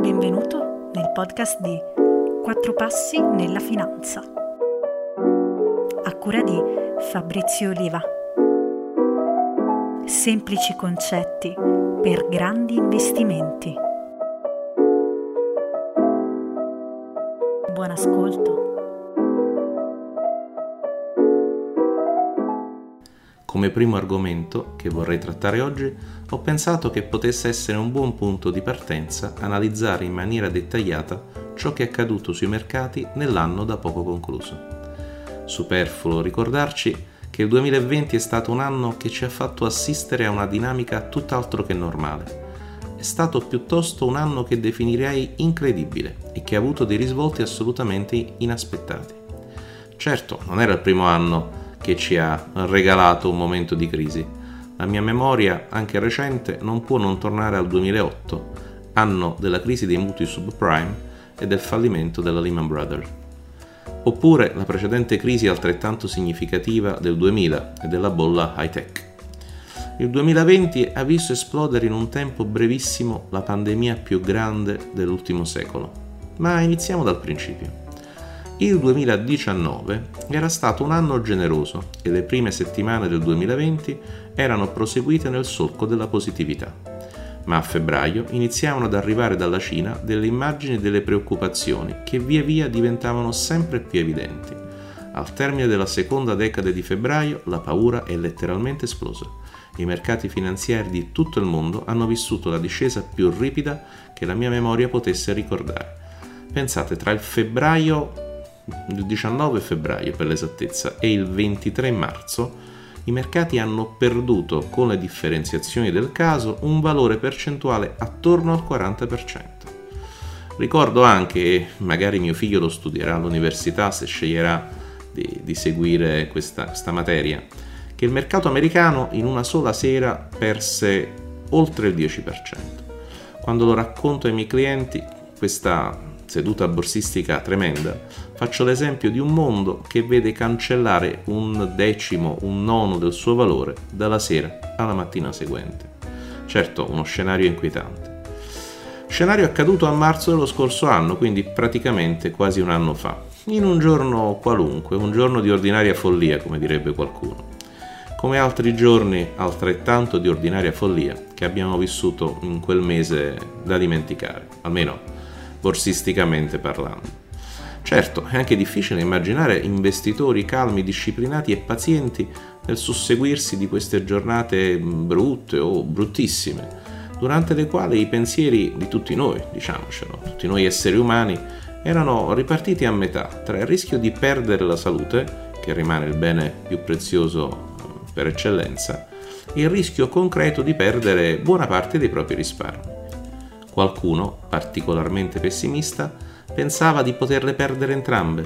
Benvenuto nel podcast di Quattro passi nella finanza. A cura di Fabrizio Oliva. Semplici concetti per grandi investimenti. Buon ascolto. Come primo argomento che vorrei trattare oggi, ho pensato che potesse essere un buon punto di partenza analizzare in maniera dettagliata ciò che è accaduto sui mercati nell'anno da poco concluso. Superfluo ricordarci che il 2020 è stato un anno che ci ha fatto assistere a una dinamica tutt'altro che normale. È stato piuttosto un anno che definirei incredibile e che ha avuto dei risvolti assolutamente inaspettati. Certo, non era il primo anno che ci ha regalato un momento di crisi. La mia memoria, anche recente, non può non tornare al 2008, anno della crisi dei mutui subprime e del fallimento della Lehman Brothers. Oppure la precedente crisi altrettanto significativa del 2000 e della bolla high tech. Il 2020 ha visto esplodere in un tempo brevissimo la pandemia più grande dell'ultimo secolo. Ma iniziamo dal principio. Il 2019 era stato un anno generoso e le prime settimane del 2020 erano proseguite nel solco della positività. Ma a febbraio iniziavano ad arrivare dalla Cina delle immagini e delle preoccupazioni che via via diventavano sempre più evidenti. Al termine della seconda decade di febbraio la paura è letteralmente esplosa. I mercati finanziari di tutto il mondo hanno vissuto la discesa più ripida che la mia memoria potesse ricordare. Pensate, tra il febbraio il 19 febbraio per l'esattezza e il 23 marzo, i mercati hanno perduto con le differenziazioni del caso un valore percentuale attorno al 40%. Ricordo anche, magari mio figlio lo studierà all'università se sceglierà di, di seguire questa, questa materia, che il mercato americano in una sola sera perse oltre il 10%. Quando lo racconto ai miei clienti, questa seduta borsistica tremenda, faccio l'esempio di un mondo che vede cancellare un decimo, un nono del suo valore dalla sera alla mattina seguente. Certo, uno scenario inquietante. Scenario accaduto a marzo dello scorso anno, quindi praticamente quasi un anno fa, in un giorno qualunque, un giorno di ordinaria follia, come direbbe qualcuno. Come altri giorni altrettanto di ordinaria follia che abbiamo vissuto in quel mese da dimenticare, almeno borsisticamente parlando. Certo, è anche difficile immaginare investitori calmi, disciplinati e pazienti nel susseguirsi di queste giornate brutte o bruttissime, durante le quali i pensieri di tutti noi, diciamocelo, tutti noi esseri umani, erano ripartiti a metà tra il rischio di perdere la salute, che rimane il bene più prezioso eh, per eccellenza, e il rischio concreto di perdere buona parte dei propri risparmi. Qualcuno, particolarmente pessimista, pensava di poterle perdere entrambe,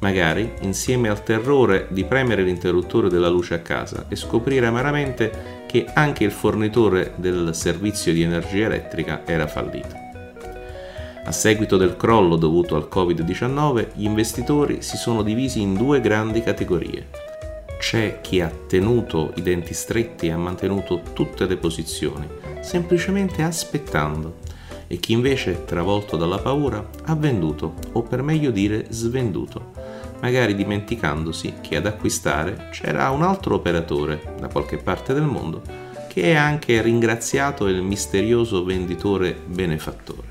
magari insieme al terrore di premere l'interruttore della luce a casa e scoprire amaramente che anche il fornitore del servizio di energia elettrica era fallito. A seguito del crollo dovuto al Covid-19, gli investitori si sono divisi in due grandi categorie. C'è chi ha tenuto i denti stretti e ha mantenuto tutte le posizioni, semplicemente aspettando e chi invece, travolto dalla paura, ha venduto, o per meglio dire svenduto, magari dimenticandosi che ad acquistare c'era un altro operatore da qualche parte del mondo che è anche ringraziato il misterioso venditore benefattore.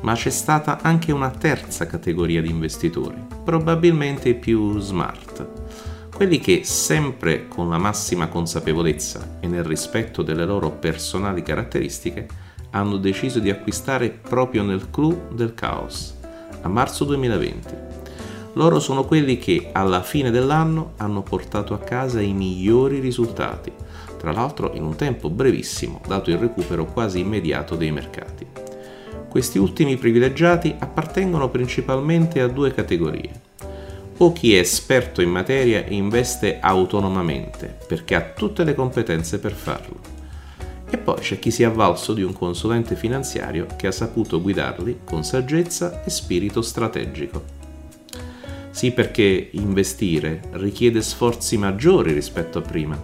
Ma c'è stata anche una terza categoria di investitori, probabilmente più smart, quelli che, sempre con la massima consapevolezza e nel rispetto delle loro personali caratteristiche, hanno deciso di acquistare proprio nel clou del caos, a marzo 2020. Loro sono quelli che alla fine dell'anno hanno portato a casa i migliori risultati, tra l'altro in un tempo brevissimo, dato il recupero quasi immediato dei mercati. Questi ultimi privilegiati appartengono principalmente a due categorie. O chi è esperto in materia investe autonomamente, perché ha tutte le competenze per farlo e poi c'è chi si è avvalso di un consulente finanziario che ha saputo guidarli con saggezza e spirito strategico. Sì perché investire richiede sforzi maggiori rispetto a prima.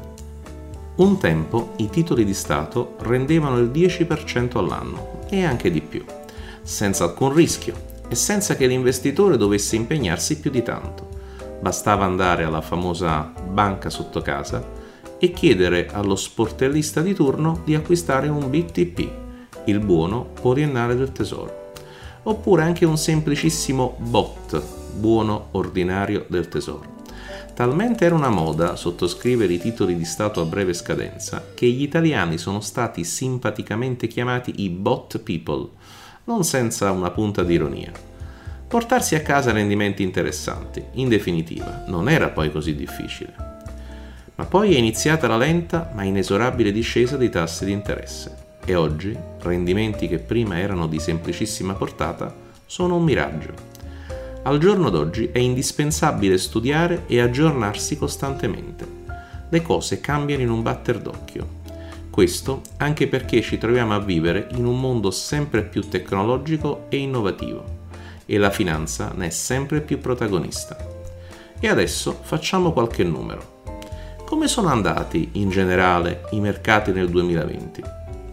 Un tempo i titoli di Stato rendevano il 10% all'anno e anche di più. senza alcun rischio e senza che l'investitore dovesse impegnarsi più di tanto. Bastava andare alla famosa banca sotto casa e chiedere allo sportellista di turno di acquistare un BTP, il buono poliennale del tesoro, oppure anche un semplicissimo BOT, buono ordinario del tesoro. Talmente era una moda sottoscrivere i titoli di Stato a breve scadenza che gli italiani sono stati simpaticamente chiamati i bot people, non senza una punta di ironia. Portarsi a casa rendimenti interessanti, in definitiva, non era poi così difficile. Ma poi è iniziata la lenta ma inesorabile discesa dei tassi di interesse e oggi rendimenti che prima erano di semplicissima portata sono un miraggio al giorno d'oggi è indispensabile studiare e aggiornarsi costantemente. Le cose cambiano in un batter d'occhio. Questo anche perché ci troviamo a vivere in un mondo sempre più tecnologico e innovativo e la finanza ne è sempre più protagonista. E adesso facciamo qualche numero. Come sono andati in generale i mercati nel 2020?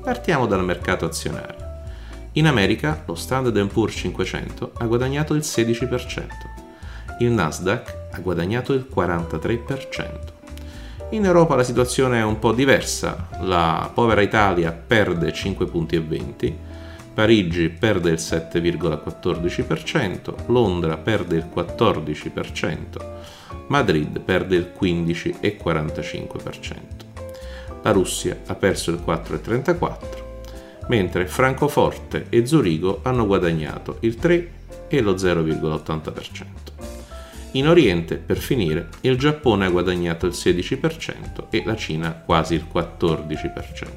Partiamo dal mercato azionario. In America lo Standard Poor's 500 ha guadagnato il 16%, il Nasdaq ha guadagnato il 43%. In Europa la situazione è un po' diversa, la povera Italia perde 5 punti 20, Parigi perde il 7,14%, Londra perde il 14%, Madrid perde il 15,45%. La Russia ha perso il 4,34%, mentre Francoforte e Zurigo hanno guadagnato il 3 e lo 0,80%. In Oriente, per finire, il Giappone ha guadagnato il 16% e la Cina quasi il 14%.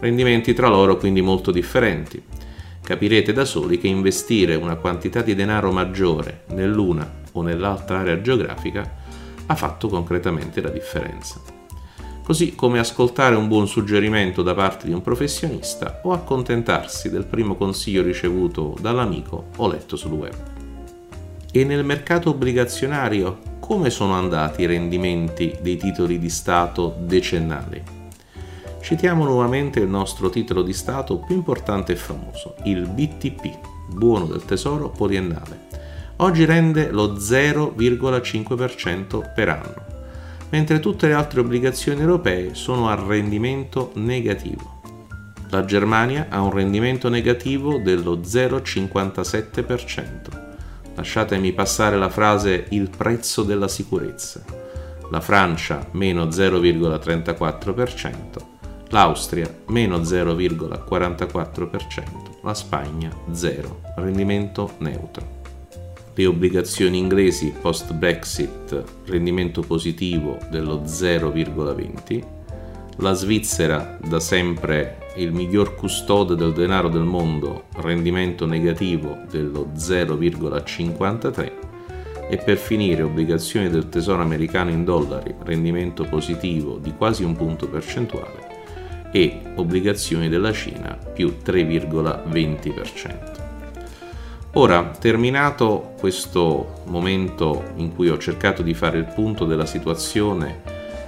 Rendimenti tra loro quindi molto differenti. Capirete da soli che investire una quantità di denaro maggiore nell'una o nell'altra area geografica ha fatto concretamente la differenza così come ascoltare un buon suggerimento da parte di un professionista o accontentarsi del primo consiglio ricevuto dall'amico o letto sul web. E nel mercato obbligazionario come sono andati i rendimenti dei titoli di Stato decennali? Citiamo nuovamente il nostro titolo di Stato più importante e famoso, il BTP, buono del tesoro poliennale. Oggi rende lo 0,5% per anno mentre tutte le altre obbligazioni europee sono a rendimento negativo. La Germania ha un rendimento negativo dello 0,57%. Lasciatemi passare la frase il prezzo della sicurezza. La Francia meno 0,34%, l'Austria meno 0,44%, la Spagna 0, rendimento neutro le obbligazioni inglesi post Brexit rendimento positivo dello 0,20, la Svizzera da sempre il miglior custode del denaro del mondo rendimento negativo dello 0,53 e per finire obbligazioni del tesoro americano in dollari rendimento positivo di quasi un punto percentuale e obbligazioni della Cina più 3,20%. Ora, terminato questo momento in cui ho cercato di fare il punto della situazione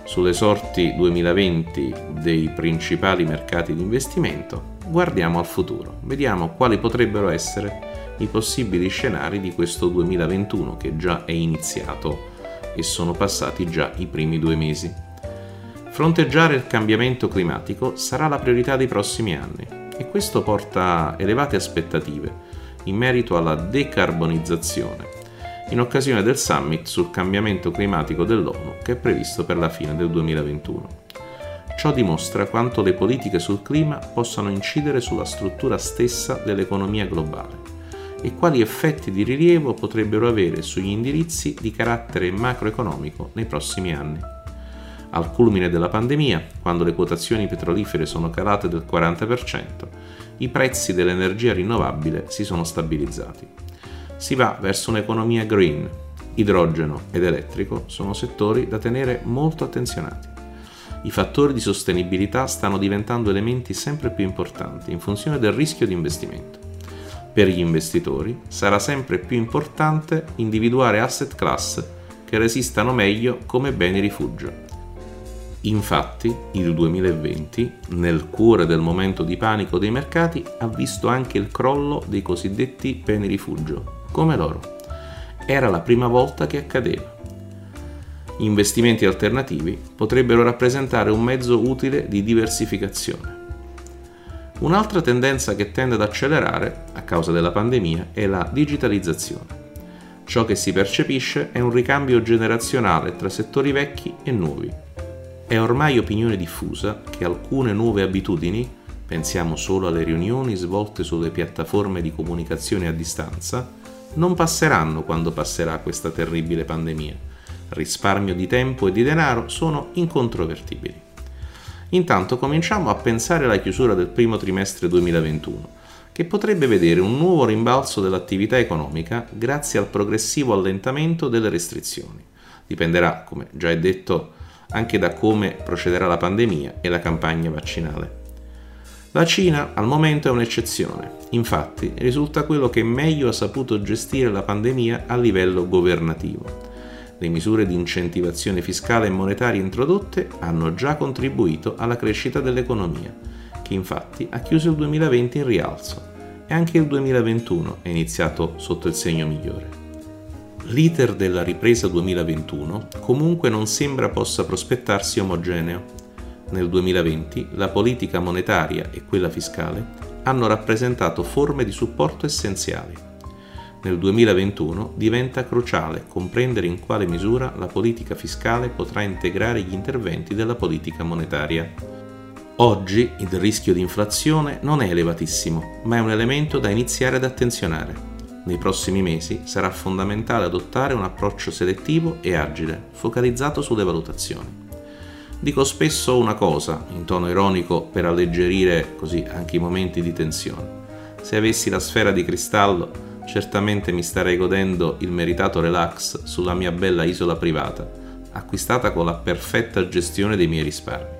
sulle sorti 2020 dei principali mercati di investimento, guardiamo al futuro, vediamo quali potrebbero essere i possibili scenari di questo 2021 che già è iniziato e sono passati già i primi due mesi. Fronteggiare il cambiamento climatico sarà la priorità dei prossimi anni e questo porta elevate aspettative in merito alla decarbonizzazione, in occasione del summit sul cambiamento climatico dell'ONU che è previsto per la fine del 2021. Ciò dimostra quanto le politiche sul clima possano incidere sulla struttura stessa dell'economia globale e quali effetti di rilievo potrebbero avere sugli indirizzi di carattere macroeconomico nei prossimi anni. Al culmine della pandemia, quando le quotazioni petrolifere sono calate del 40%, i prezzi dell'energia rinnovabile si sono stabilizzati. Si va verso un'economia green. Idrogeno ed elettrico sono settori da tenere molto attenzionati. I fattori di sostenibilità stanno diventando elementi sempre più importanti in funzione del rischio di investimento. Per gli investitori sarà sempre più importante individuare asset class che resistano meglio come beni rifugio. Infatti, il 2020, nel cuore del momento di panico dei mercati, ha visto anche il crollo dei cosiddetti beni rifugio, come loro. Era la prima volta che accadeva. Investimenti alternativi potrebbero rappresentare un mezzo utile di diversificazione. Un'altra tendenza che tende ad accelerare, a causa della pandemia, è la digitalizzazione. Ciò che si percepisce è un ricambio generazionale tra settori vecchi e nuovi. È ormai opinione diffusa che alcune nuove abitudini, pensiamo solo alle riunioni svolte sulle piattaforme di comunicazione a distanza, non passeranno quando passerà questa terribile pandemia. Risparmio di tempo e di denaro sono incontrovertibili. Intanto cominciamo a pensare alla chiusura del primo trimestre 2021, che potrebbe vedere un nuovo rimbalzo dell'attività economica grazie al progressivo allentamento delle restrizioni. Dipenderà, come già è detto, anche da come procederà la pandemia e la campagna vaccinale. La Cina al momento è un'eccezione, infatti risulta quello che meglio ha saputo gestire la pandemia a livello governativo le misure di incentivazione fiscale e monetaria introdotte hanno già contribuito alla crescita dell'economia, che infatti ha chiuso il 2020 in rialzo e anche il 2021 è iniziato sotto il segno migliore. L'iter della ripresa 2021 comunque non sembra possa prospettarsi omogeneo. Nel 2020 la politica monetaria e quella fiscale hanno rappresentato forme di supporto essenziali nel 2021 diventa cruciale comprendere in quale misura la politica fiscale potrà integrare gli interventi della politica monetaria. Oggi il rischio di inflazione non è elevatissimo, ma è un elemento da iniziare ad attenzionare. Nei prossimi mesi sarà fondamentale adottare un approccio selettivo e agile, focalizzato sulle valutazioni. Dico spesso una cosa, in tono ironico, per alleggerire così anche i momenti di tensione. Se avessi la sfera di cristallo, certamente mi starei godendo il meritato relax sulla mia bella isola privata, acquistata con la perfetta gestione dei miei risparmi.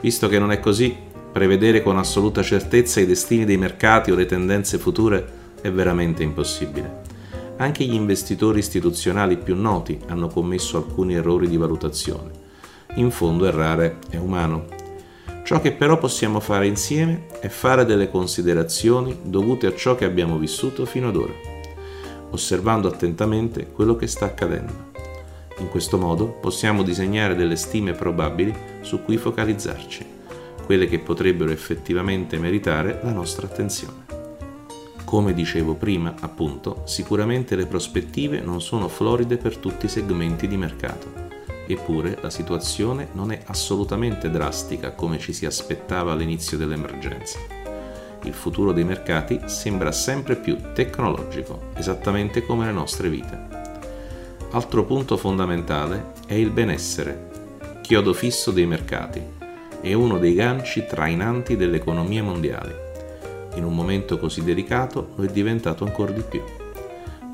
Visto che non è così, prevedere con assoluta certezza i destini dei mercati o le tendenze future è veramente impossibile. Anche gli investitori istituzionali più noti hanno commesso alcuni errori di valutazione. In fondo errare è umano Ciò che però possiamo fare insieme è fare delle considerazioni dovute a ciò che abbiamo vissuto fino ad ora, osservando attentamente quello che sta accadendo. In questo modo possiamo disegnare delle stime probabili su cui focalizzarci, quelle che potrebbero effettivamente meritare la nostra attenzione. Come dicevo prima, appunto, sicuramente le prospettive non sono floride per tutti i segmenti di mercato Eppure la situazione non è assolutamente drastica come ci si aspettava all'inizio dell'emergenza. Il futuro dei mercati sembra sempre più tecnologico, esattamente come le nostre vite. Altro punto fondamentale è il benessere, chiodo fisso dei mercati, e uno dei ganci trainanti dell'economia mondiale. In un momento così delicato lo è diventato ancora di più.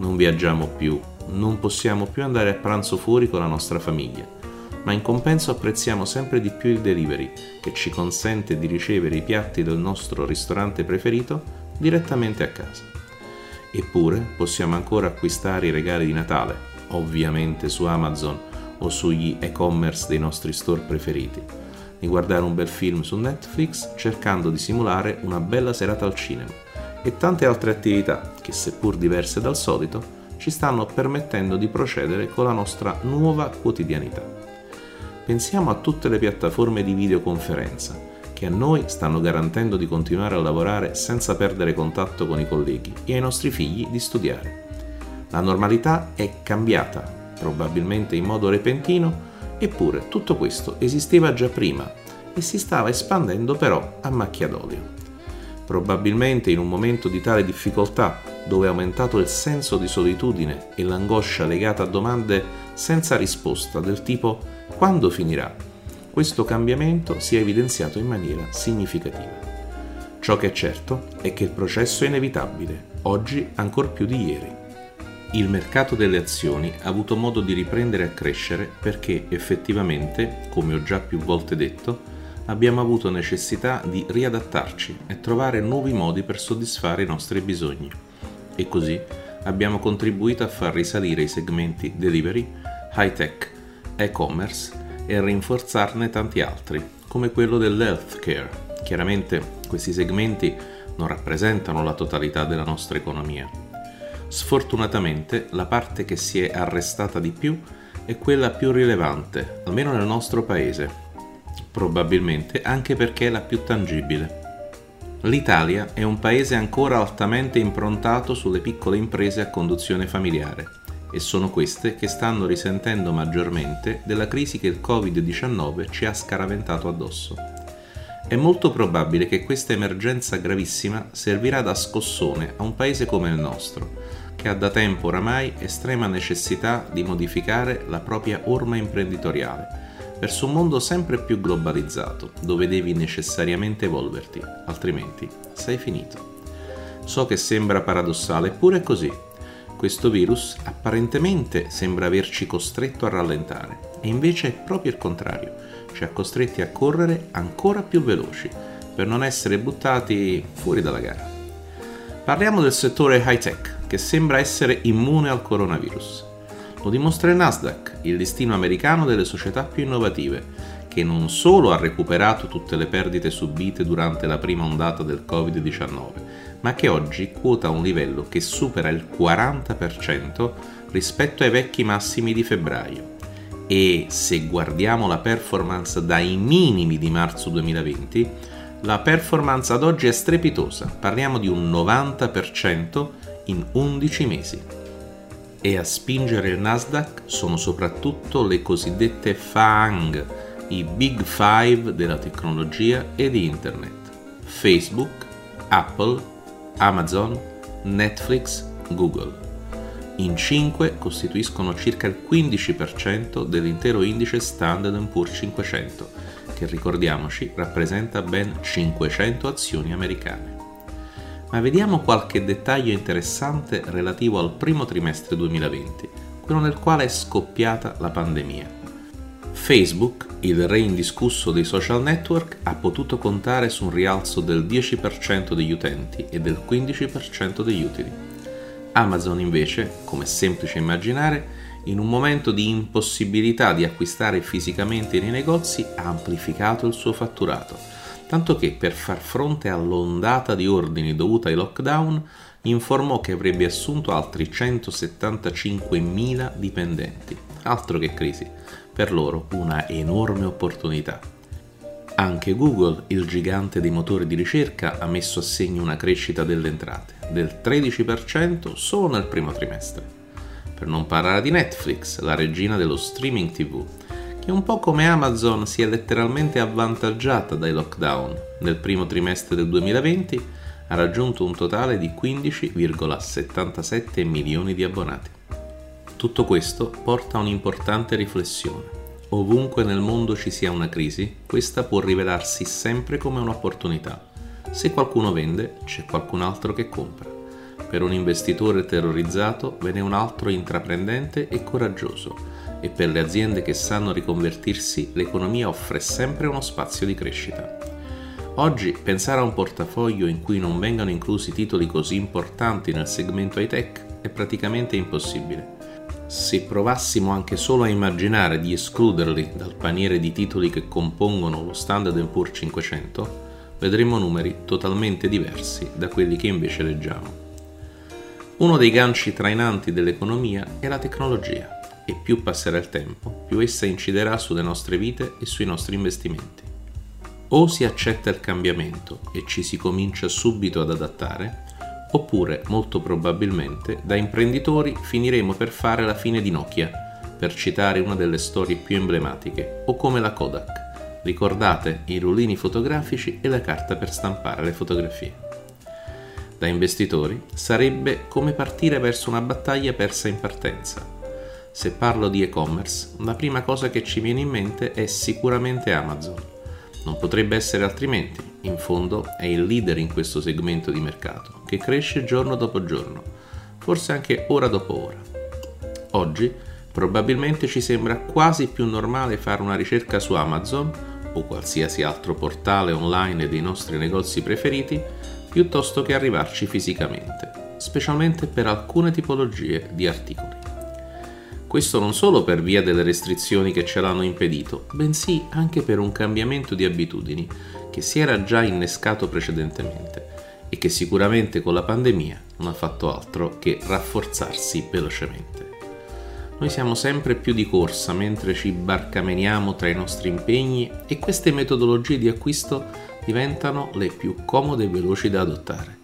Non viaggiamo più, non possiamo più andare a pranzo fuori con la nostra famiglia, ma in compenso apprezziamo sempre di più il delivery, che ci consente di ricevere i piatti del nostro ristorante preferito direttamente a casa. Eppure possiamo ancora acquistare i regali di Natale, ovviamente su Amazon o sugli e-commerce dei nostri store preferiti, di guardare un bel film su Netflix cercando di simulare una bella serata al cinema e tante altre attività che, seppur diverse dal solito, ci stanno permettendo di procedere con la nostra nuova quotidianità. Pensiamo a tutte le piattaforme di videoconferenza che a noi stanno garantendo di continuare a lavorare senza perdere contatto con i colleghi e ai nostri figli di studiare. La normalità è cambiata, probabilmente in modo repentino, eppure tutto questo esisteva già prima e si stava espandendo però a macchia d'olio. Probabilmente in un momento di tale difficoltà, dove è aumentato il senso di solitudine e l'angoscia legata a domande senza risposta del tipo quando finirà, questo cambiamento si è evidenziato in maniera significativa. Ciò che è certo è che il processo è inevitabile, oggi ancor più di ieri. Il mercato delle azioni ha avuto modo di riprendere a crescere perché effettivamente, come ho già più volte detto, abbiamo avuto necessità di riadattarci e trovare nuovi modi per soddisfare i nostri bisogni. E così abbiamo contribuito a far risalire i segmenti delivery, high tech, e-commerce e rinforzarne tanti altri, come quello dell'healthcare. Chiaramente questi segmenti non rappresentano la totalità della nostra economia. Sfortunatamente la parte che si è arrestata di più è quella più rilevante, almeno nel nostro paese, probabilmente anche perché è la più tangibile. L'Italia è un paese ancora altamente improntato sulle piccole imprese a conduzione familiare e sono queste che stanno risentendo maggiormente della crisi che il Covid-19 ci ha scaraventato addosso. È molto probabile che questa emergenza gravissima servirà da scossone a un paese come il nostro, che ha da tempo oramai estrema necessità di modificare la propria orma imprenditoriale verso un mondo sempre più globalizzato, dove devi necessariamente evolverti, altrimenti sei finito. So che sembra paradossale, eppure è così. Questo virus apparentemente sembra averci costretto a rallentare, e invece è proprio il contrario, ci ha costretti a correre ancora più veloci, per non essere buttati fuori dalla gara. Parliamo del settore high tech, che sembra essere immune al coronavirus. Lo dimostra il Nasdaq, il listino americano delle società più innovative, che non solo ha recuperato tutte le perdite subite durante la prima ondata del Covid-19, ma che oggi quota un livello che supera il 40% rispetto ai vecchi massimi di febbraio. E se guardiamo la performance dai minimi di marzo 2020, la performance ad oggi è strepitosa, parliamo di un 90% in 11 mesi. E a spingere il Nasdaq sono soprattutto le cosiddette FAANG, i Big Five della tecnologia e di Internet. Facebook, Apple, Amazon, Netflix, Google. In 5 costituiscono circa il 15% dell'intero indice Standard Poor's 500, che ricordiamoci rappresenta ben 500 azioni americane. Ma vediamo qualche dettaglio interessante relativo al primo trimestre 2020, quello nel quale è scoppiata la pandemia. Facebook, il re indiscusso dei social network, ha potuto contare su un rialzo del 10% degli utenti e del 15% degli utili. Amazon invece, come semplice immaginare, in un momento di impossibilità di acquistare fisicamente nei negozi ha amplificato il suo fatturato, tanto che per far fronte all'ondata di ordini dovuta ai lockdown informò che avrebbe assunto altri 175.000 dipendenti. Altro che crisi per loro una enorme opportunità. Anche Google, il gigante dei motori di ricerca, ha messo a segno una crescita delle entrate del 13% solo nel primo trimestre. Per non parlare di Netflix, la regina dello streaming TV, che un po' come Amazon si è letteralmente avvantaggiata dai lockdown. Nel primo trimestre del 2020 ha raggiunto un totale di 15,77 milioni di abbonati. Tutto questo porta a un'importante riflessione. Ovunque nel mondo ci sia una crisi, questa può rivelarsi sempre come un'opportunità. Se qualcuno vende, c'è qualcun altro che compra. Per un investitore terrorizzato ve n'è un altro intraprendente e coraggioso e per le aziende che sanno riconvertirsi l'economia offre sempre uno spazio di crescita. Oggi pensare a un portafoglio in cui non vengano inclusi titoli così importanti nel segmento high tech è praticamente impossibile se provassimo anche solo a immaginare di escluderli dal paniere di titoli che compongono lo Standard Poor's 500, vedremo numeri totalmente diversi da quelli che invece leggiamo. Uno dei ganci trainanti dell'economia è la tecnologia e più passerà il tempo, più essa inciderà sulle nostre vite e sui nostri investimenti. O si accetta il cambiamento e ci si comincia subito ad adattare, oppure molto probabilmente da imprenditori finiremo per fare la fine di Nokia, per citare una delle storie più emblematiche, o come la Kodak. Ricordate i rullini fotografici e la carta per stampare le fotografie. Da investitori sarebbe come partire verso una battaglia persa in partenza. Se parlo di e-commerce, la prima cosa che ci viene in mente è sicuramente Amazon. Non potrebbe essere altrimenti, in fondo è il leader in questo segmento di mercato, che cresce giorno dopo giorno, forse anche ora dopo ora. Oggi probabilmente ci sembra quasi più normale fare una ricerca su Amazon o qualsiasi altro portale online dei nostri negozi preferiti piuttosto che arrivarci fisicamente, specialmente per alcune tipologie di articoli. Questo non solo per via delle restrizioni che ce l'hanno impedito, bensì anche per un cambiamento di abitudini che si era già innescato precedentemente e che sicuramente con la pandemia non ha fatto altro che rafforzarsi velocemente. Noi siamo sempre più di corsa mentre ci barcameniamo tra i nostri impegni e queste metodologie di acquisto diventano le più comode e veloci da adottare.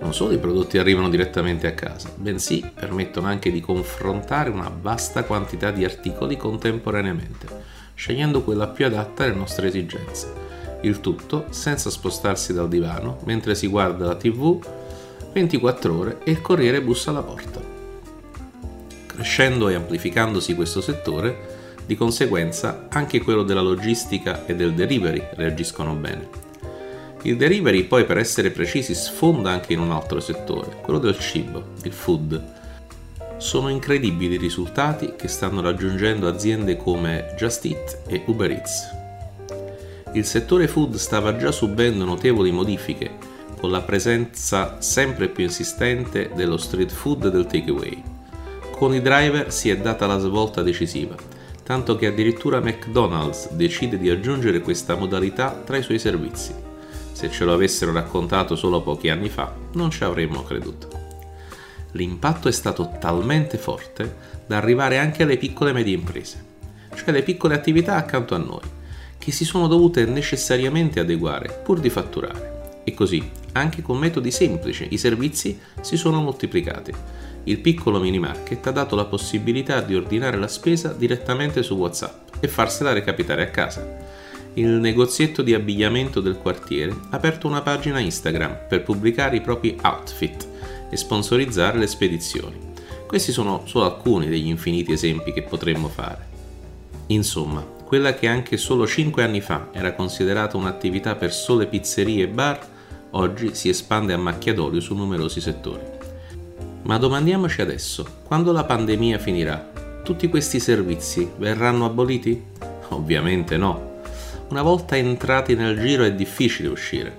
Non solo i prodotti arrivano direttamente a casa, bensì permettono anche di confrontare una vasta quantità di articoli contemporaneamente, scegliendo quella più adatta alle nostre esigenze. Il tutto senza spostarsi dal divano mentre si guarda la tv 24 ore e il corriere bussa alla porta. Crescendo e amplificandosi questo settore, di conseguenza anche quello della logistica e del delivery reagiscono bene. Il delivery poi per essere precisi sfonda anche in un altro settore, quello del cibo, il food. Sono incredibili i risultati che stanno raggiungendo aziende come Just Eat e Uber Eats. Il settore food stava già subendo notevoli modifiche con la presenza sempre più insistente dello street food e del takeaway. Con i driver si è data la svolta decisiva, tanto che addirittura McDonald's decide di aggiungere questa modalità tra i suoi servizi se ce lo avessero raccontato solo pochi anni fa, non ci avremmo creduto. L'impatto è stato talmente forte da arrivare anche alle piccole e medie imprese, cioè le piccole attività accanto a noi, che si sono dovute necessariamente adeguare pur di fatturare. E così, anche con metodi semplici, i servizi si sono moltiplicati. Il piccolo mini market ha dato la possibilità di ordinare la spesa direttamente su WhatsApp e farsela recapitare a casa il negozietto di abbigliamento del quartiere ha aperto una pagina Instagram per pubblicare i propri outfit e sponsorizzare le spedizioni. Questi sono solo alcuni degli infiniti esempi che potremmo fare. Insomma, quella che anche solo 5 anni fa era considerata un'attività per sole pizzerie e bar, oggi si espande a macchia d'olio su numerosi settori. Ma domandiamoci adesso, quando la pandemia finirà, tutti questi servizi verranno aboliti? Ovviamente no una volta entrati nel giro è difficile uscire,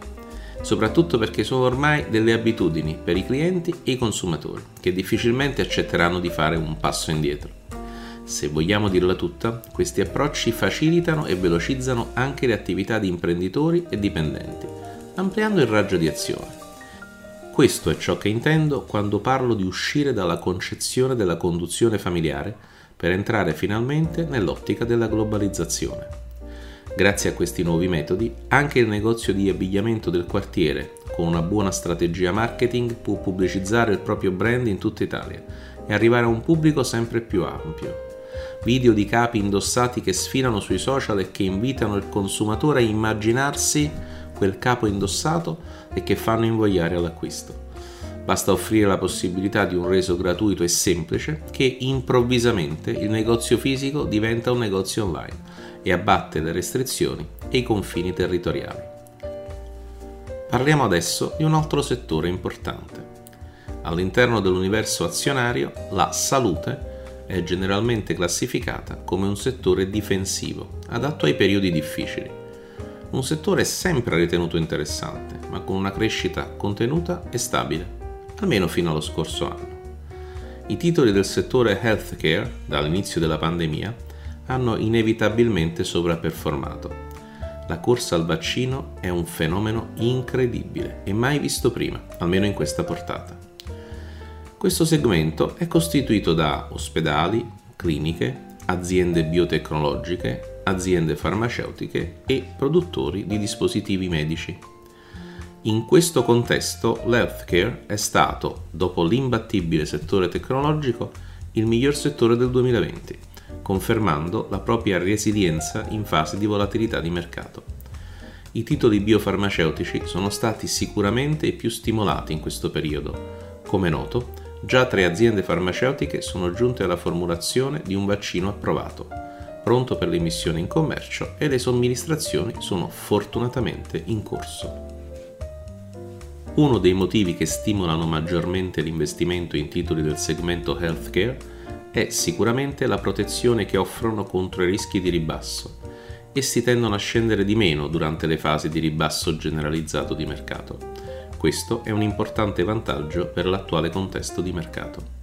soprattutto perché sono ormai delle abitudini per i clienti e i consumatori, che difficilmente accetteranno di fare un passo indietro. Se vogliamo dirla tutta, questi approcci facilitano e velocizzano anche le attività di imprenditori e dipendenti, ampliando il raggio di azione. Questo è ciò che intendo quando parlo di uscire dalla concezione della conduzione familiare per entrare finalmente nell'ottica della globalizzazione. Grazie a questi nuovi metodi, anche il negozio di abbigliamento del quartiere, con una buona strategia marketing, può pubblicizzare il proprio brand in tutta Italia e arrivare a un pubblico sempre più ampio. Video di capi indossati che sfilano sui social e che invitano il consumatore a immaginarsi quel capo indossato e che fanno invogliare all'acquisto. Basta offrire la possibilità di un reso gratuito e semplice che improvvisamente il negozio fisico diventa un negozio online e abbatte le restrizioni e i confini territoriali. Parliamo adesso di un altro settore importante. All'interno dell'universo azionario la salute è generalmente classificata come un settore difensivo, adatto ai periodi difficili. Un settore sempre ritenuto interessante, ma con una crescita contenuta e stabile, almeno fino allo scorso anno. I titoli del settore healthcare dall'inizio della pandemia hanno inevitabilmente sovraperformato. La corsa al vaccino è un fenomeno incredibile e mai visto prima, almeno in questa portata. Questo segmento è costituito da ospedali, cliniche, aziende biotecnologiche, aziende farmaceutiche e produttori di dispositivi medici. In questo contesto l'healthcare è stato, dopo l'imbattibile settore tecnologico, il miglior settore del 2020 confermando la propria resilienza in fase di volatilità di mercato. I titoli biofarmaceutici sono stati sicuramente i più stimolati in questo periodo. Come noto, già tre aziende farmaceutiche sono giunte alla formulazione di un vaccino approvato, pronto per l'emissione in commercio e le somministrazioni sono fortunatamente in corso. Uno dei motivi che stimolano maggiormente l'investimento in titoli del segmento healthcare è sicuramente la protezione che offrono contro i rischi di ribasso. Essi tendono a scendere di meno durante le fasi di ribasso generalizzato di mercato. Questo è un importante vantaggio per l'attuale contesto di mercato.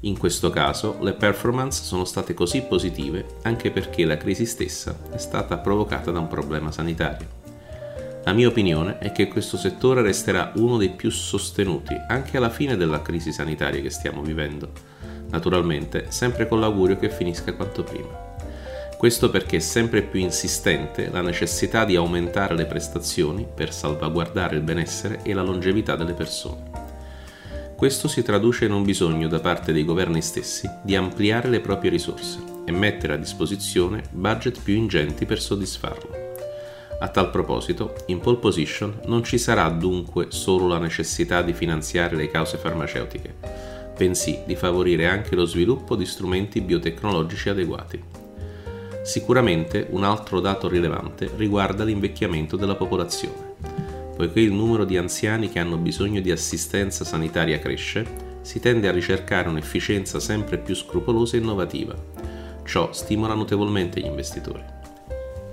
In questo caso le performance sono state così positive anche perché la crisi stessa è stata provocata da un problema sanitario. La mia opinione è che questo settore resterà uno dei più sostenuti anche alla fine della crisi sanitaria che stiamo vivendo, naturalmente sempre con l'augurio che finisca quanto prima. Questo perché è sempre più insistente la necessità di aumentare le prestazioni per salvaguardare il benessere e la longevità delle persone. Questo si traduce in un bisogno da parte dei governi stessi di ampliare le proprie risorse e mettere a disposizione budget più ingenti per soddisfarlo. A tal proposito, in pole position non ci sarà dunque solo la necessità di finanziare le cause farmaceutiche, bensì di favorire anche lo sviluppo di strumenti biotecnologici adeguati. Sicuramente un altro dato rilevante riguarda l'invecchiamento della popolazione poiché il numero di anziani che hanno bisogno di assistenza sanitaria cresce, si tende a ricercare un'efficienza sempre più scrupolosa e innovativa. Ciò stimola notevolmente gli investitori.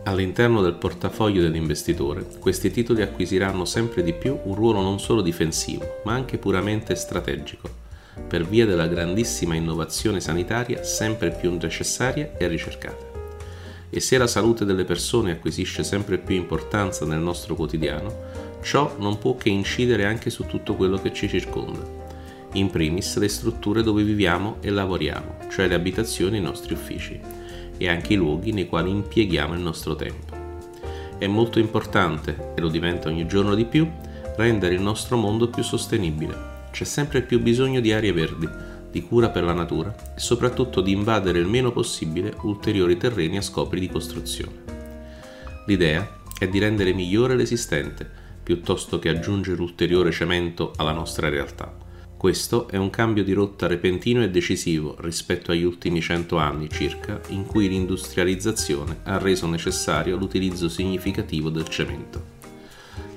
All'interno del portafoglio dell'investitore, questi titoli acquisiranno sempre di più un ruolo non solo difensivo, ma anche puramente strategico, per via della grandissima innovazione sanitaria sempre più necessaria e ricercata. E se la salute delle persone acquisisce sempre più importanza nel nostro quotidiano, Ciò non può che incidere anche su tutto quello che ci circonda, in primis le strutture dove viviamo e lavoriamo, cioè le abitazioni e i nostri uffici, e anche i luoghi nei quali impieghiamo il nostro tempo. È molto importante, e lo diventa ogni giorno di più, rendere il nostro mondo più sostenibile. C'è sempre più bisogno di aree verdi, di cura per la natura e soprattutto di invadere il meno possibile ulteriori terreni a scopri di costruzione. L'idea è di rendere migliore l'esistente, piuttosto che aggiungere ulteriore cemento alla nostra realtà. Questo è un cambio di rotta repentino e decisivo rispetto agli ultimi cento anni circa in cui l'industrializzazione ha reso necessario l'utilizzo significativo del cemento.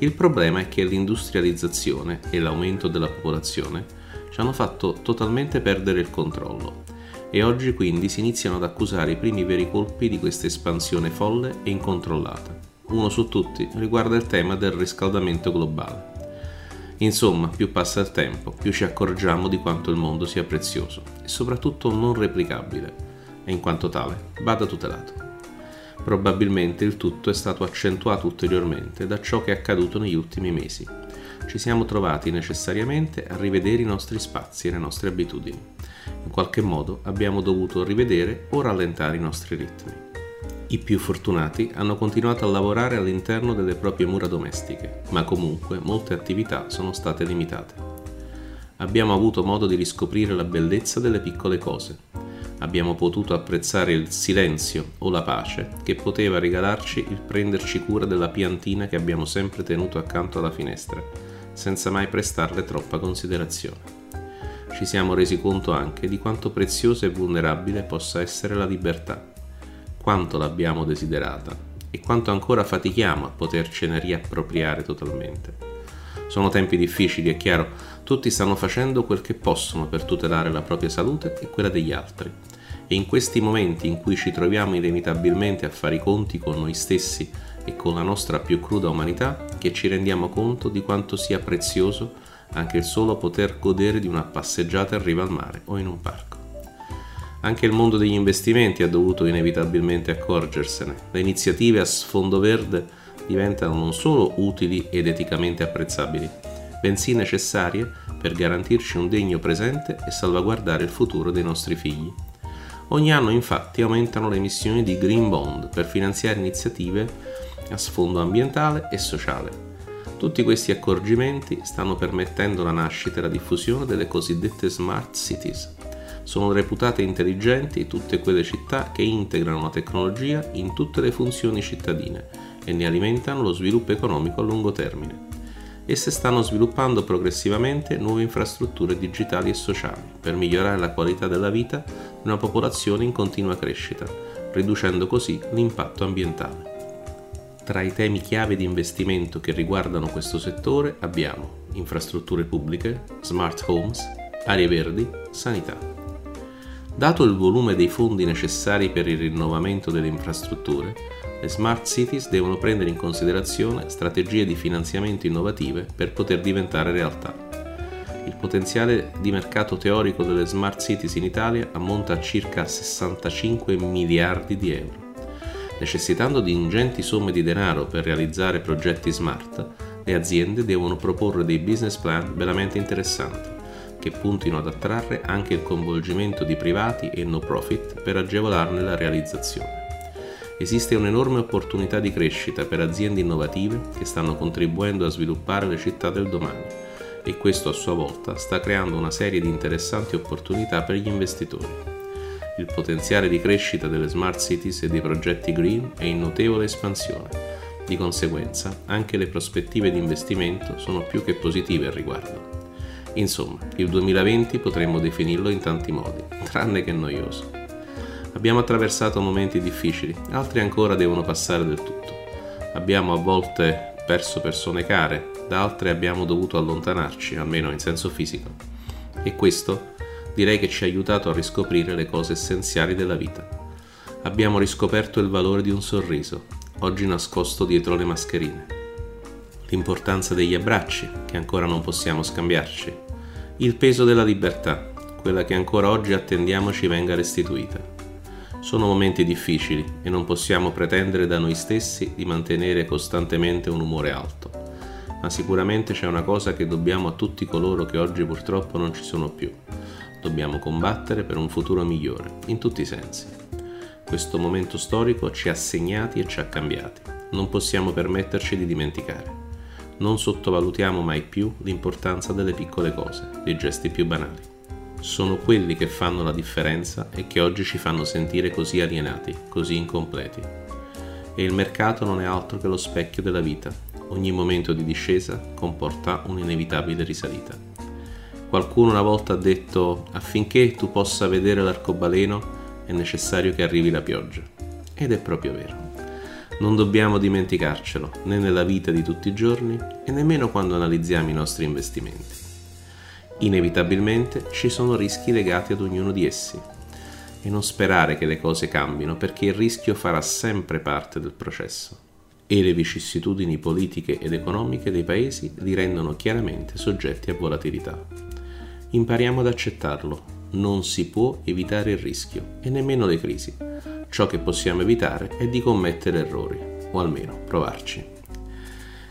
Il problema è che l'industrializzazione e l'aumento della popolazione ci hanno fatto totalmente perdere il controllo e oggi quindi si iniziano ad accusare i primi veri colpi di questa espansione folle e incontrollata uno su tutti, riguarda il tema del riscaldamento globale. Insomma, più passa il tempo, più ci accorgiamo di quanto il mondo sia prezioso e soprattutto non replicabile e in quanto tale vada tutelato. Probabilmente il tutto è stato accentuato ulteriormente da ciò che è accaduto negli ultimi mesi. Ci siamo trovati necessariamente a rivedere i nostri spazi e le nostre abitudini. In qualche modo abbiamo dovuto rivedere o rallentare i nostri ritmi. I più fortunati hanno continuato a lavorare all'interno delle proprie mura domestiche, ma comunque molte attività sono state limitate. Abbiamo avuto modo di riscoprire la bellezza delle piccole cose. Abbiamo potuto apprezzare il silenzio o la pace che poteva regalarci il prenderci cura della piantina che abbiamo sempre tenuto accanto alla finestra, senza mai prestarle troppa considerazione. Ci siamo resi conto anche di quanto preziosa e vulnerabile possa essere la libertà quanto l'abbiamo desiderata e quanto ancora fatichiamo a potercene riappropriare totalmente. Sono tempi difficili, è chiaro, tutti stanno facendo quel che possono per tutelare la propria salute e quella degli altri. E in questi momenti in cui ci troviamo inevitabilmente a fare i conti con noi stessi e con la nostra più cruda umanità, che ci rendiamo conto di quanto sia prezioso anche il solo poter godere di una passeggiata in riva al mare o in un parco. Anche il mondo degli investimenti ha dovuto inevitabilmente accorgersene. Le iniziative a sfondo verde diventano non solo utili ed eticamente apprezzabili, bensì necessarie per garantirci un degno presente e salvaguardare il futuro dei nostri figli. Ogni anno infatti aumentano le emissioni di green bond per finanziare iniziative a sfondo ambientale e sociale. Tutti questi accorgimenti stanno permettendo la nascita e la diffusione delle cosiddette smart cities, sono reputate intelligenti tutte quelle città che integrano la tecnologia in tutte le funzioni cittadine e ne alimentano lo sviluppo economico a lungo termine. Esse stanno sviluppando progressivamente nuove infrastrutture digitali e sociali per migliorare la qualità della vita di una popolazione in continua crescita, riducendo così l'impatto ambientale. Tra i temi chiave di investimento che riguardano questo settore abbiamo infrastrutture pubbliche, smart homes, aree verdi, sanità. Dato il volume dei fondi necessari per il rinnovamento delle infrastrutture, le smart cities devono prendere in considerazione strategie di finanziamento innovative per poter diventare realtà. Il potenziale di mercato teorico delle smart cities in Italia ammonta a circa 65 miliardi di euro. Necessitando di ingenti somme di denaro per realizzare progetti smart, le aziende devono proporre dei business plan veramente interessanti, che puntino ad attrarre anche il coinvolgimento di privati e no profit per agevolarne la realizzazione. Esiste un'enorme opportunità di crescita per aziende innovative che stanno contribuendo a sviluppare le città del domani e questo a sua volta sta creando una serie di interessanti opportunità per gli investitori. Il potenziale di crescita delle smart cities e dei progetti green è in notevole espansione. Di conseguenza, anche le prospettive di investimento sono più che positive al riguardo. Insomma, il 2020 potremmo definirlo in tanti modi, tranne che noioso. Abbiamo attraversato momenti difficili, altri ancora devono passare del tutto. Abbiamo a volte perso persone care, da altre abbiamo dovuto allontanarci, almeno in senso fisico. E questo direi che ci ha aiutato a riscoprire le cose essenziali della vita. Abbiamo riscoperto il valore di un sorriso, oggi nascosto dietro le mascherine. L'importanza degli abbracci, che ancora non possiamo scambiarci. Il peso della libertà, quella che ancora oggi attendiamo ci venga restituita. Sono momenti difficili e non possiamo pretendere da noi stessi di mantenere costantemente un umore alto ma sicuramente c'è una cosa che dobbiamo a tutti coloro che oggi purtroppo non ci sono più. Dobbiamo combattere per un futuro migliore, in tutti i sensi. Questo momento storico ci ha segnati e ci ha cambiati. Non possiamo permetterci di dimenticare. Non sottovalutiamo mai più l'importanza delle piccole cose, dei gesti più banali. Sono quelli che fanno la differenza e che oggi ci fanno sentire così alienati, così incompleti. E il mercato non è altro che lo specchio della vita ogni momento di discesa comporta un'inevitabile risalita. Qualcuno una volta ha detto affinché tu possa vedere l'arcobaleno è necessario che arrivi la pioggia. Ed è proprio vero. Non dobbiamo dimenticarcelo né nella vita di tutti i giorni e nemmeno quando analizziamo i nostri investimenti. Inevitabilmente ci sono rischi legati ad ognuno di essi e non sperare che le cose cambino perché il rischio farà sempre parte del processo e le vicissitudini politiche ed economiche dei paesi li rendono chiaramente soggetti a volatilità. Impariamo ad accettarlo, non si può evitare il rischio e nemmeno le crisi. Ciò che possiamo evitare è di commettere errori, o almeno provarci.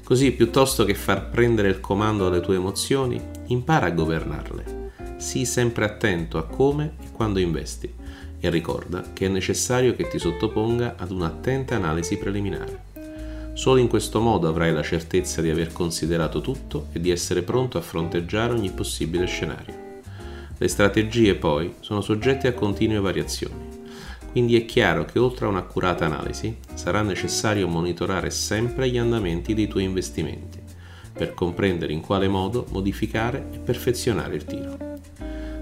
Così, piuttosto che far prendere il comando alle tue emozioni, impara a governarle. Sii sempre attento a come e quando investi e ricorda che è necessario che ti sottoponga ad un'attenta analisi preliminare. Solo in questo modo avrai la certezza di aver considerato tutto e di essere pronto a fronteggiare ogni possibile scenario. Le strategie poi sono soggette a continue variazioni, quindi è chiaro che oltre a un'accurata analisi sarà necessario monitorare sempre gli andamenti dei tuoi investimenti per comprendere in quale modo modificare e perfezionare il tiro.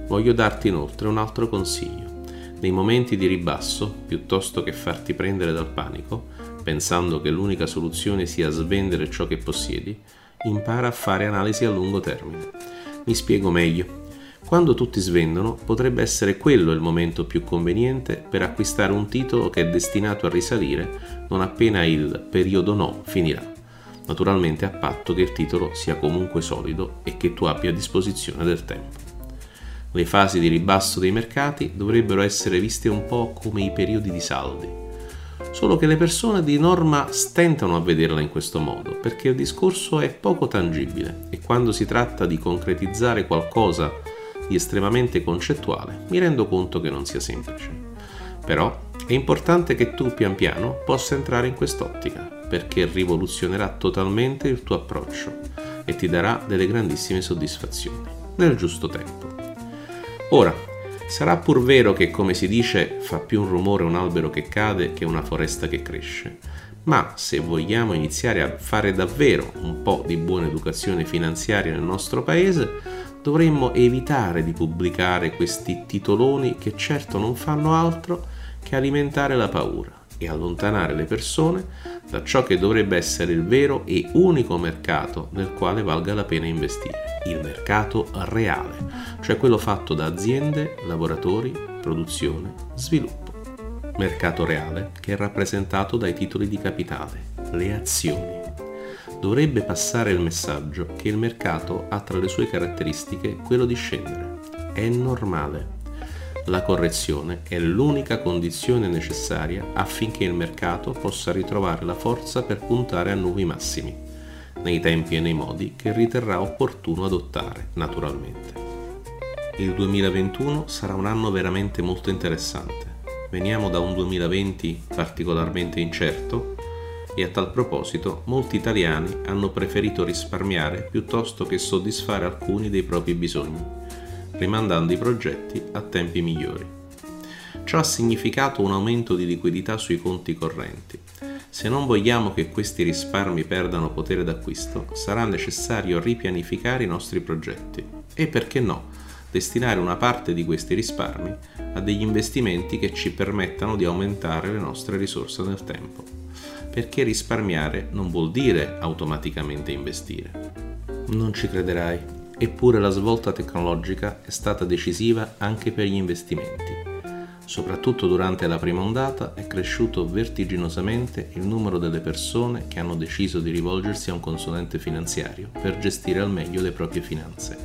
Voglio darti inoltre un altro consiglio. Nei momenti di ribasso, piuttosto che farti prendere dal panico, pensando che l'unica soluzione sia svendere ciò che possiedi, impara a fare analisi a lungo termine. Mi spiego meglio. Quando tutti svendono, potrebbe essere quello il momento più conveniente per acquistare un titolo che è destinato a risalire non appena il periodo no finirà. Naturalmente a patto che il titolo sia comunque solido e che tu abbia a disposizione del tempo. Le fasi di ribasso dei mercati dovrebbero essere viste un po' come i periodi di saldi solo che le persone di norma stentano a vederla in questo modo, perché il discorso è poco tangibile e quando si tratta di concretizzare qualcosa di estremamente concettuale mi rendo conto che non sia semplice. Però è importante che tu pian piano possa entrare in quest'ottica, perché rivoluzionerà totalmente il tuo approccio e ti darà delle grandissime soddisfazioni, nel giusto tempo. Ora, Sarà pur vero che, come si dice, fa più un rumore un albero che cade che una foresta che cresce, ma se vogliamo iniziare a fare davvero un po' di buona educazione finanziaria nel nostro paese, dovremmo evitare di pubblicare questi titoloni che certo non fanno altro che alimentare la paura e allontanare le persone da ciò che dovrebbe essere il vero e unico mercato nel quale valga la pena investire, il mercato reale, cioè quello fatto da aziende, lavoratori, produzione, sviluppo. Mercato reale che è rappresentato dai titoli di capitale, le azioni. Dovrebbe passare il messaggio che il mercato ha tra le sue caratteristiche quello di scendere. È normale. La correzione è l'unica condizione necessaria affinché il mercato possa ritrovare la forza per puntare a nuovi massimi, nei tempi e nei modi che riterrà opportuno adottare, naturalmente. Il 2021 sarà un anno veramente molto interessante. Veniamo da un 2020 particolarmente incerto e a tal proposito molti italiani hanno preferito risparmiare piuttosto che soddisfare alcuni dei propri bisogni, rimandando i progetti a tempi migliori. Ciò ha significato un aumento di liquidità sui conti correnti. Se non vogliamo che questi risparmi perdano potere d'acquisto, sarà necessario ripianificare i nostri progetti e perché no, destinare una parte di questi risparmi a degli investimenti che ci permettano di aumentare le nostre risorse nel tempo perché risparmiare non vuol dire automaticamente investire. Non ci crederai, eppure la svolta tecnologica è stata decisiva anche per gli investimenti. Soprattutto durante la prima ondata è cresciuto vertiginosamente il numero delle persone che hanno deciso di rivolgersi a un consulente finanziario per gestire al meglio le proprie finanze.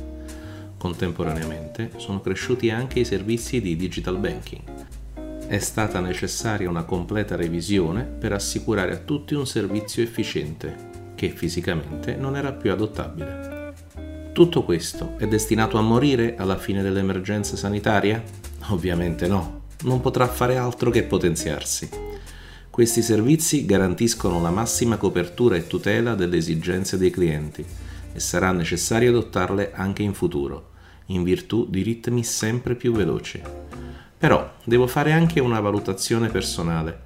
Contemporaneamente sono cresciuti anche i servizi di digital banking, è stata necessaria una completa revisione per assicurare a tutti un servizio efficiente, che fisicamente non era più adottabile. Tutto questo è destinato a morire alla fine dell'emergenza sanitaria? Ovviamente no, non potrà fare altro che potenziarsi. Questi servizi garantiscono la massima copertura e tutela delle esigenze dei clienti e sarà necessario adottarle anche in futuro, in virtù di ritmi sempre più veloci. Però devo fare anche una valutazione personale.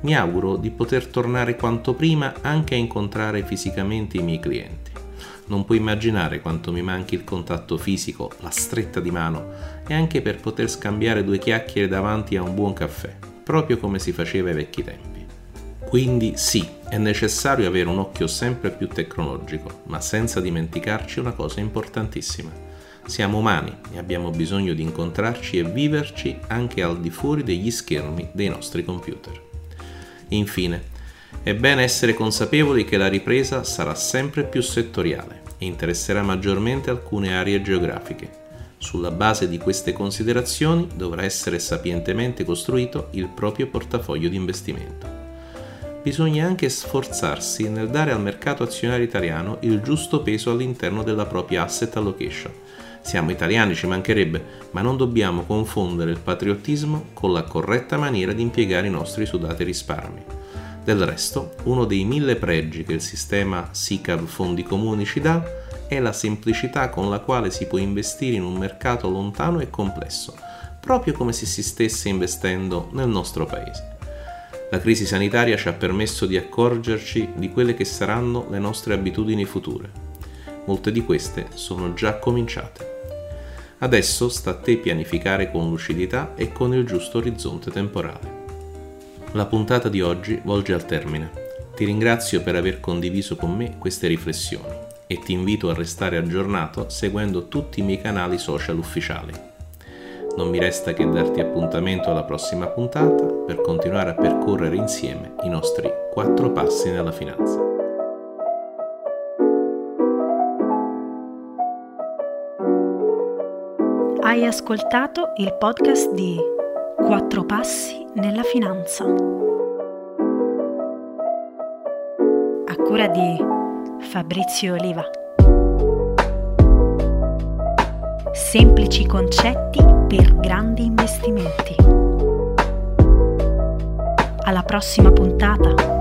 Mi auguro di poter tornare quanto prima anche a incontrare fisicamente i miei clienti. Non puoi immaginare quanto mi manchi il contatto fisico, la stretta di mano e anche per poter scambiare due chiacchiere davanti a un buon caffè, proprio come si faceva ai vecchi tempi. Quindi sì, è necessario avere un occhio sempre più tecnologico, ma senza dimenticarci una cosa importantissima siamo umani e abbiamo bisogno di incontrarci e viverci anche al di fuori degli schermi dei nostri computer. Infine, è bene essere consapevoli che la ripresa sarà sempre più settoriale e interesserà maggiormente alcune aree geografiche. Sulla base di queste considerazioni dovrà essere sapientemente costruito il proprio portafoglio di investimento. Bisogna anche sforzarsi nel dare al mercato azionario italiano il giusto peso all'interno della propria asset allocation siamo italiani, ci mancherebbe, ma non dobbiamo confondere il patriottismo con la corretta maniera di impiegare i nostri sudati risparmi. Del resto, uno dei mille pregi che il sistema SICAV Fondi Comuni ci dà è la semplicità con la quale si può investire in un mercato lontano e complesso, proprio come se si stesse investendo nel nostro paese. La crisi sanitaria ci ha permesso di accorgerci di quelle che saranno le nostre abitudini future. Molte di queste sono già cominciate. Adesso sta a te pianificare con lucidità e con il giusto orizzonte temporale. La puntata di oggi volge al termine. Ti ringrazio per aver condiviso con me queste riflessioni e ti invito a restare aggiornato seguendo tutti i miei canali social ufficiali. Non mi resta che darti appuntamento alla prossima puntata per continuare a percorrere insieme i nostri quattro passi nella finanza. Hai ascoltato il podcast di Quattro passi nella finanza. A cura di Fabrizio Oliva. Semplici concetti per grandi investimenti. Alla prossima puntata.